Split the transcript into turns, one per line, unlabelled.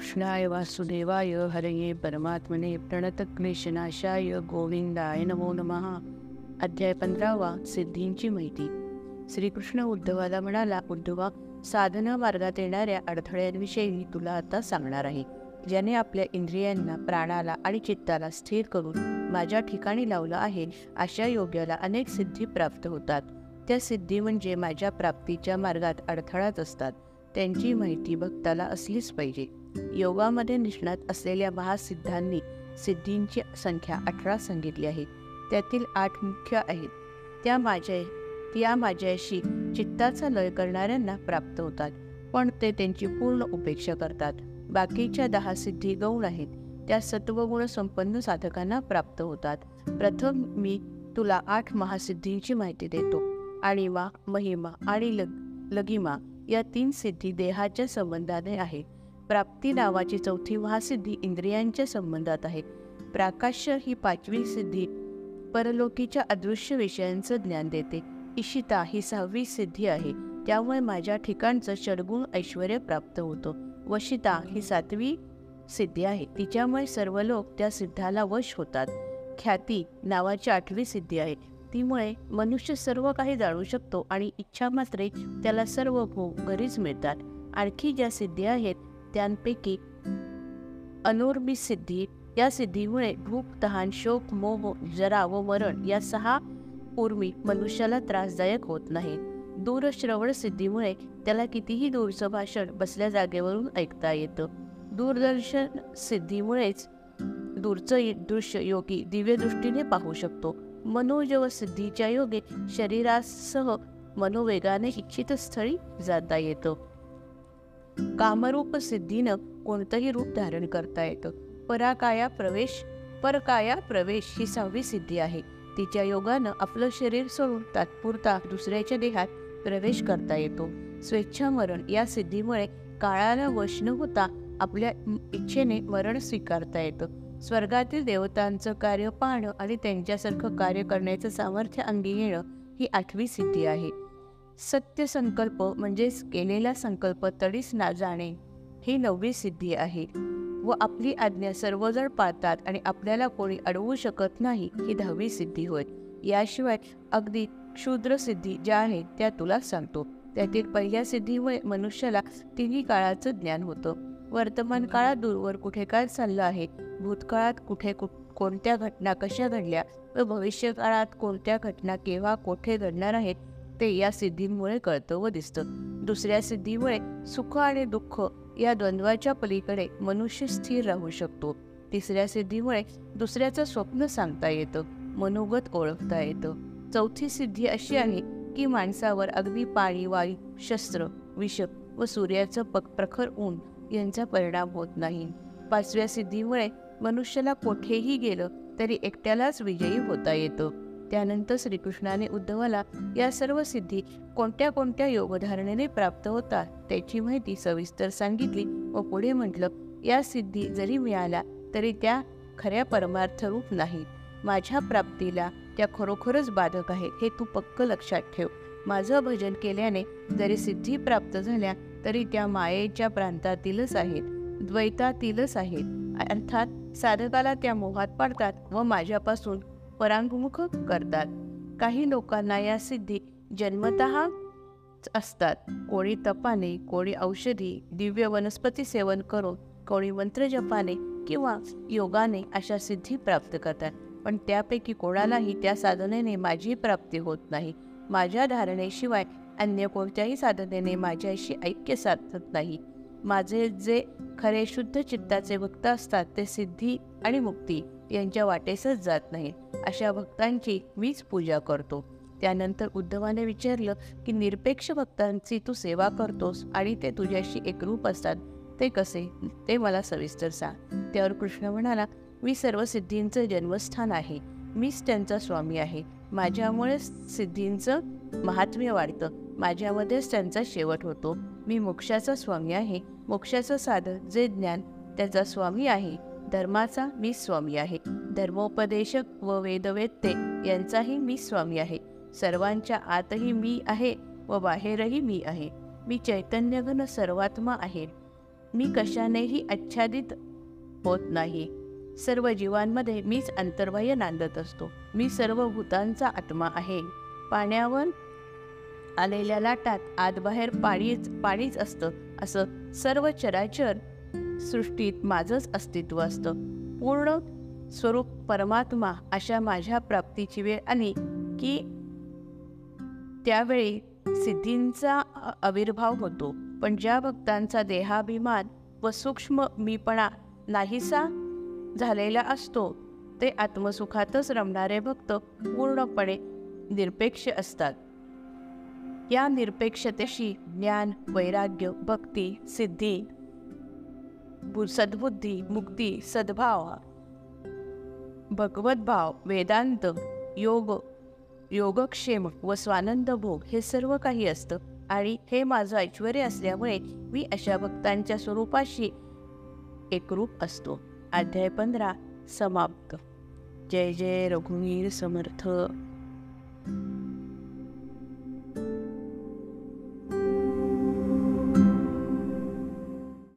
कृष्णाय वासुदेवाय हरये परमात्मने प्रणतक्लेशनाशाय गोविंदाय नमो नमः. अध्याय पंधरावा सिद्धींची माहिती. श्रीकृष्ण उद्धवाला म्हणाला उद्धवा साधना मार्गात येणाऱ्या अडथळ्यांविषयी तुला आता सांगणार आहे. ज्याने आपल्या इंद्रियांना प्राणाला आणि चित्ताला स्थिर करून माझ्या ठिकाणी लावलं आहे अशा योग्याला अनेक सिद्धी प्राप्त होतात. त्या सिद्धी म्हणजे माझ्या प्राप्तीच्या मार्गात अडथळाच असतात. त्यांची माहिती भक्ताला असलीच पाहिजे. योगामध्ये निष्णात असलेल्या महासिद्धांनी सिद्धींची संख्या अठरा सांगितली आहे. त्यातील आठ मुख्य आहेत. त्या माझ्या त्या माझ्याशी चित्ताचा लय करणाऱ्यांना प्राप्त होतात पण ते त्यांची पूर्ण उपेक्षा करतात. बाकीच्या दहा सिद्धी गौण आहेत. त्या सत्वगुण संपन्न साधकांना प्राप्त होतात. प्रथम मी तुला आठ महासिद्धींची माहिती देतो. आणिमा महिमा आणि लग लगिमा या तीन सिद्धी देहाच्या संबंधाने आहेत प्राप्ती नावाची चौथी महासिद्धी इंद्रियांच्या संबंधात आहे. प्राकाश्य ही पाचवी सिद्धी परलोकीच्या अदृश्य विषयांचं ज्ञान देते. इशिता ही सहावी सिद्धी आहे. त्यामुळे माझ्या ठिकाणचं षडगुण ऐश्वर प्राप्त होतं. वशिता ही सातवी सिद्धी आहे. तिच्यामुळे सर्व लोक त्या सिद्धाला वश होतात. ख्याती नावाची आठवी सिद्धी आहे. तीमुळे मनुष्य सर्व काही जाणू शकतो आणि इच्छा मात्रे त्याला सर्व भोग घरीच मिळतात. आणखी ज्या सिद्धी आहेत त्यांपैकी अनोर्मी सिद्धी. या सिद्धीमुळे भूक तहान शोक मोह जरा व मरण या सहा उर्मी मनुष्याला त्रासदायक होत नाही. दूरश्रवण सिद्धीमुळे त्याला कितीही दूरचं भाषण बसल्या जागेवरून ऐकता येतं. दूरदर्शन सिद्धीमुळेच दूरचं दृश्य योगी दिव्यदृष्टीने पाहू शकतो. मनोजव सिद्धीच्या योगे शरीरासह मनोवेगाने इच्छित स्थळी जाता येतं. कामरूप सिद्धीनं कोणतंही रूप धारण करता येतं. पराकाया प्रवेश परकाया प्रवेश ही सहावी सिद्धी आहे. तिच्या योगानं आपलं शरीर सोडून तात्पुरता दुसऱ्याच्या देहात प्रवेश करता येतो. स्वेच्छा मरण या सिद्धीमुळे काळाला वश न होता आपल्या इच्छेने मरण स्वीकारता येतं. स्वर्गातील देवतांचं कार्य पाहणं आणि त्यांच्यासारखं कार्य करण्याचं सामर्थ्य अंगी येणं ही आठवी सिद्धी आहे. सत्य संकल्प म्हणजेच केलेला संकल्प तडीस ना जाणे ही नववी सिद्धी आहे. व आपली आज्ञा सर्वजण पाळतात आणि आपल्याला कोणी अडवू शकत नाही ही दहावी सिद्धी होय. याशिवाय अगदी क्षुद्र सिद्धी ज्या आहेत त्या तुला सांगतो. त्यातील पहिल्या सिद्धीमुळे मनुष्याला तिन्ही काळाचं ज्ञान होतं. वर्तमान काळात दूरवर कुठे काय चाललं आहे? भूतकाळात कुठे कु कोणत्या घटना कशा घडल्या? व भविष्यकाळात कोणत्या घटना केव्हा कोठे घडणार आहेत? ते या सिद्धींमुळे कळतं व दिसतं. दुसऱ्या सिद्धीमुळे सुख आणि दुःख या द्वंद्वाच्या पलीकडे मनुष्य स्थिर राहू शकतो. तिसऱ्या सिद्धीमुळे दुसऱ्याचं स्वप्न सांगता येतं मनोगत ओळखता येतं. चौथी सिद्धी अशी आहे की माणसावर अगदी पाणी वायू शस्त्र विष व सूर्याचं पक प्रखर ऊन यांचा परिणाम होत नाही. पाचव्या सिद्धीमुळे मनुष्याला कोठेही गेलं तरी एकट्यालाच विजयी होता येतो. त्यानंतर श्रीकृष्णाने उद्धवाला या सर्व सिद्धी कोणत्या कोणत्या योगधारणेने प्राप्त होतात त्याची माहिती सविस्तर सांगितली व पुढे म्हटलं या सिद्धी जरी मिळाल्या तरी त्या खऱ्या परमार्थ रूप नाही माझ्या प्राप्तीला त्या खरोखरच बाधक आहेत हे तू पक्क लक्षात ठेव. माझं भजन केल्याने जरी सिद्धी प्राप्त झाल्या तरी त्या मायेच्या प्रांतातीलच आहेत द्वैतातीलच आहेत. अर्थात साधकाला त्या मोहात पाडतात व माझ्यापासून परांगमुख करतात. काही लोकांना या सिद्धी जन्मत असतात. कोणी तपाने कोणी औषधी दिव्य वनस्पती सेवन करून कोणी मंत्रजपाने किंवा योगाने अशा सिद्धी प्राप्त करतात. पण त्यापैकी कोणालाही त्या साधनेने माझी प्राप्ती होत नाही. माझ्या धारणेशिवाय अन्य कोणत्याही साधनेने माझ्याशी ऐक्य साधत नाही. माझे जे खरे शुद्ध चित्ताचे भक्त असतात ते सिद्धी आणि मुक्ती यांच्या वाटेसच जात नाही अशा भक्तांची मीच पूजा करतो. त्यानंतर उद्धवाने विचारलं की निरपेक्ष भक्तांची तू सेवा करतोस आणि ते तुझ्याशी एकरूप असतात. ते कसे? ते मला सविस्तर सांग. त्यावर कृष्ण म्हणाला मी सर्व सिद्धींचं जन्मस्थान आहे. मीच त्यांचा स्वामी आहे. माझ्यामुळेच सिद्धींचं महात्म्य वाढतं. माझ्यामध्येच त्यांचा शेवट होतो. मी मोक्षाचा स्वामी आहे. मोक्षाचं साधन जे ज्ञान त्याचा स्वामी आहे. धर्माचा मी स्वामी आहे. धर्मोपदेशक व वेदवेत्ते यांचाही मी स्वामी आहे. सर्वांच्या आतही मी आहे व बाहेरही मी आहे. मी चैतन्यघन सर्वात्मा आहे. मी कशानेही आच्छादित होत नाही. सर्व जीवांमध्ये मीच अंतर्बाह्य नांदत असतो. मी सर्व भूतांचा आत्मा आहे. पाण्यावर आलेल्या लाटात आतबाहेर पाणीच पाणीच असतं. असं सर्व चराचर सृष्टीत माझंच अस्तित्व असतं. पूर्ण स्वरूप परमात्मा अशा माझ्या प्राप्तीची वेळ आली की त्यावेळी सिद्धींचा आविर्भाव होतो. पण ज्या भक्तांचा देहाभिमान व सूक्ष्म मीपणा नाहीसा झालेला असतो ते आत्मसुखातच रमणारे भक्त पूर्णपणे निरपेक्ष असतात. या निरपेक्षतेशी ज्ञान वैराग्य भक्ती सिद्धी सद्बुद्धी मुक्ती सद्भाव भगवतभाव वेदांत योग योगक्षेम व स्वानंद भोग हे सर्व काही असतं. आणि हे माझं ऐश्वर असल्यामुळे मी अशा भक्तांच्या स्वरूपाशी एकरूप असतो. अध्याय पंधरा समाप्त. जय जय रघुवीर समर्थ.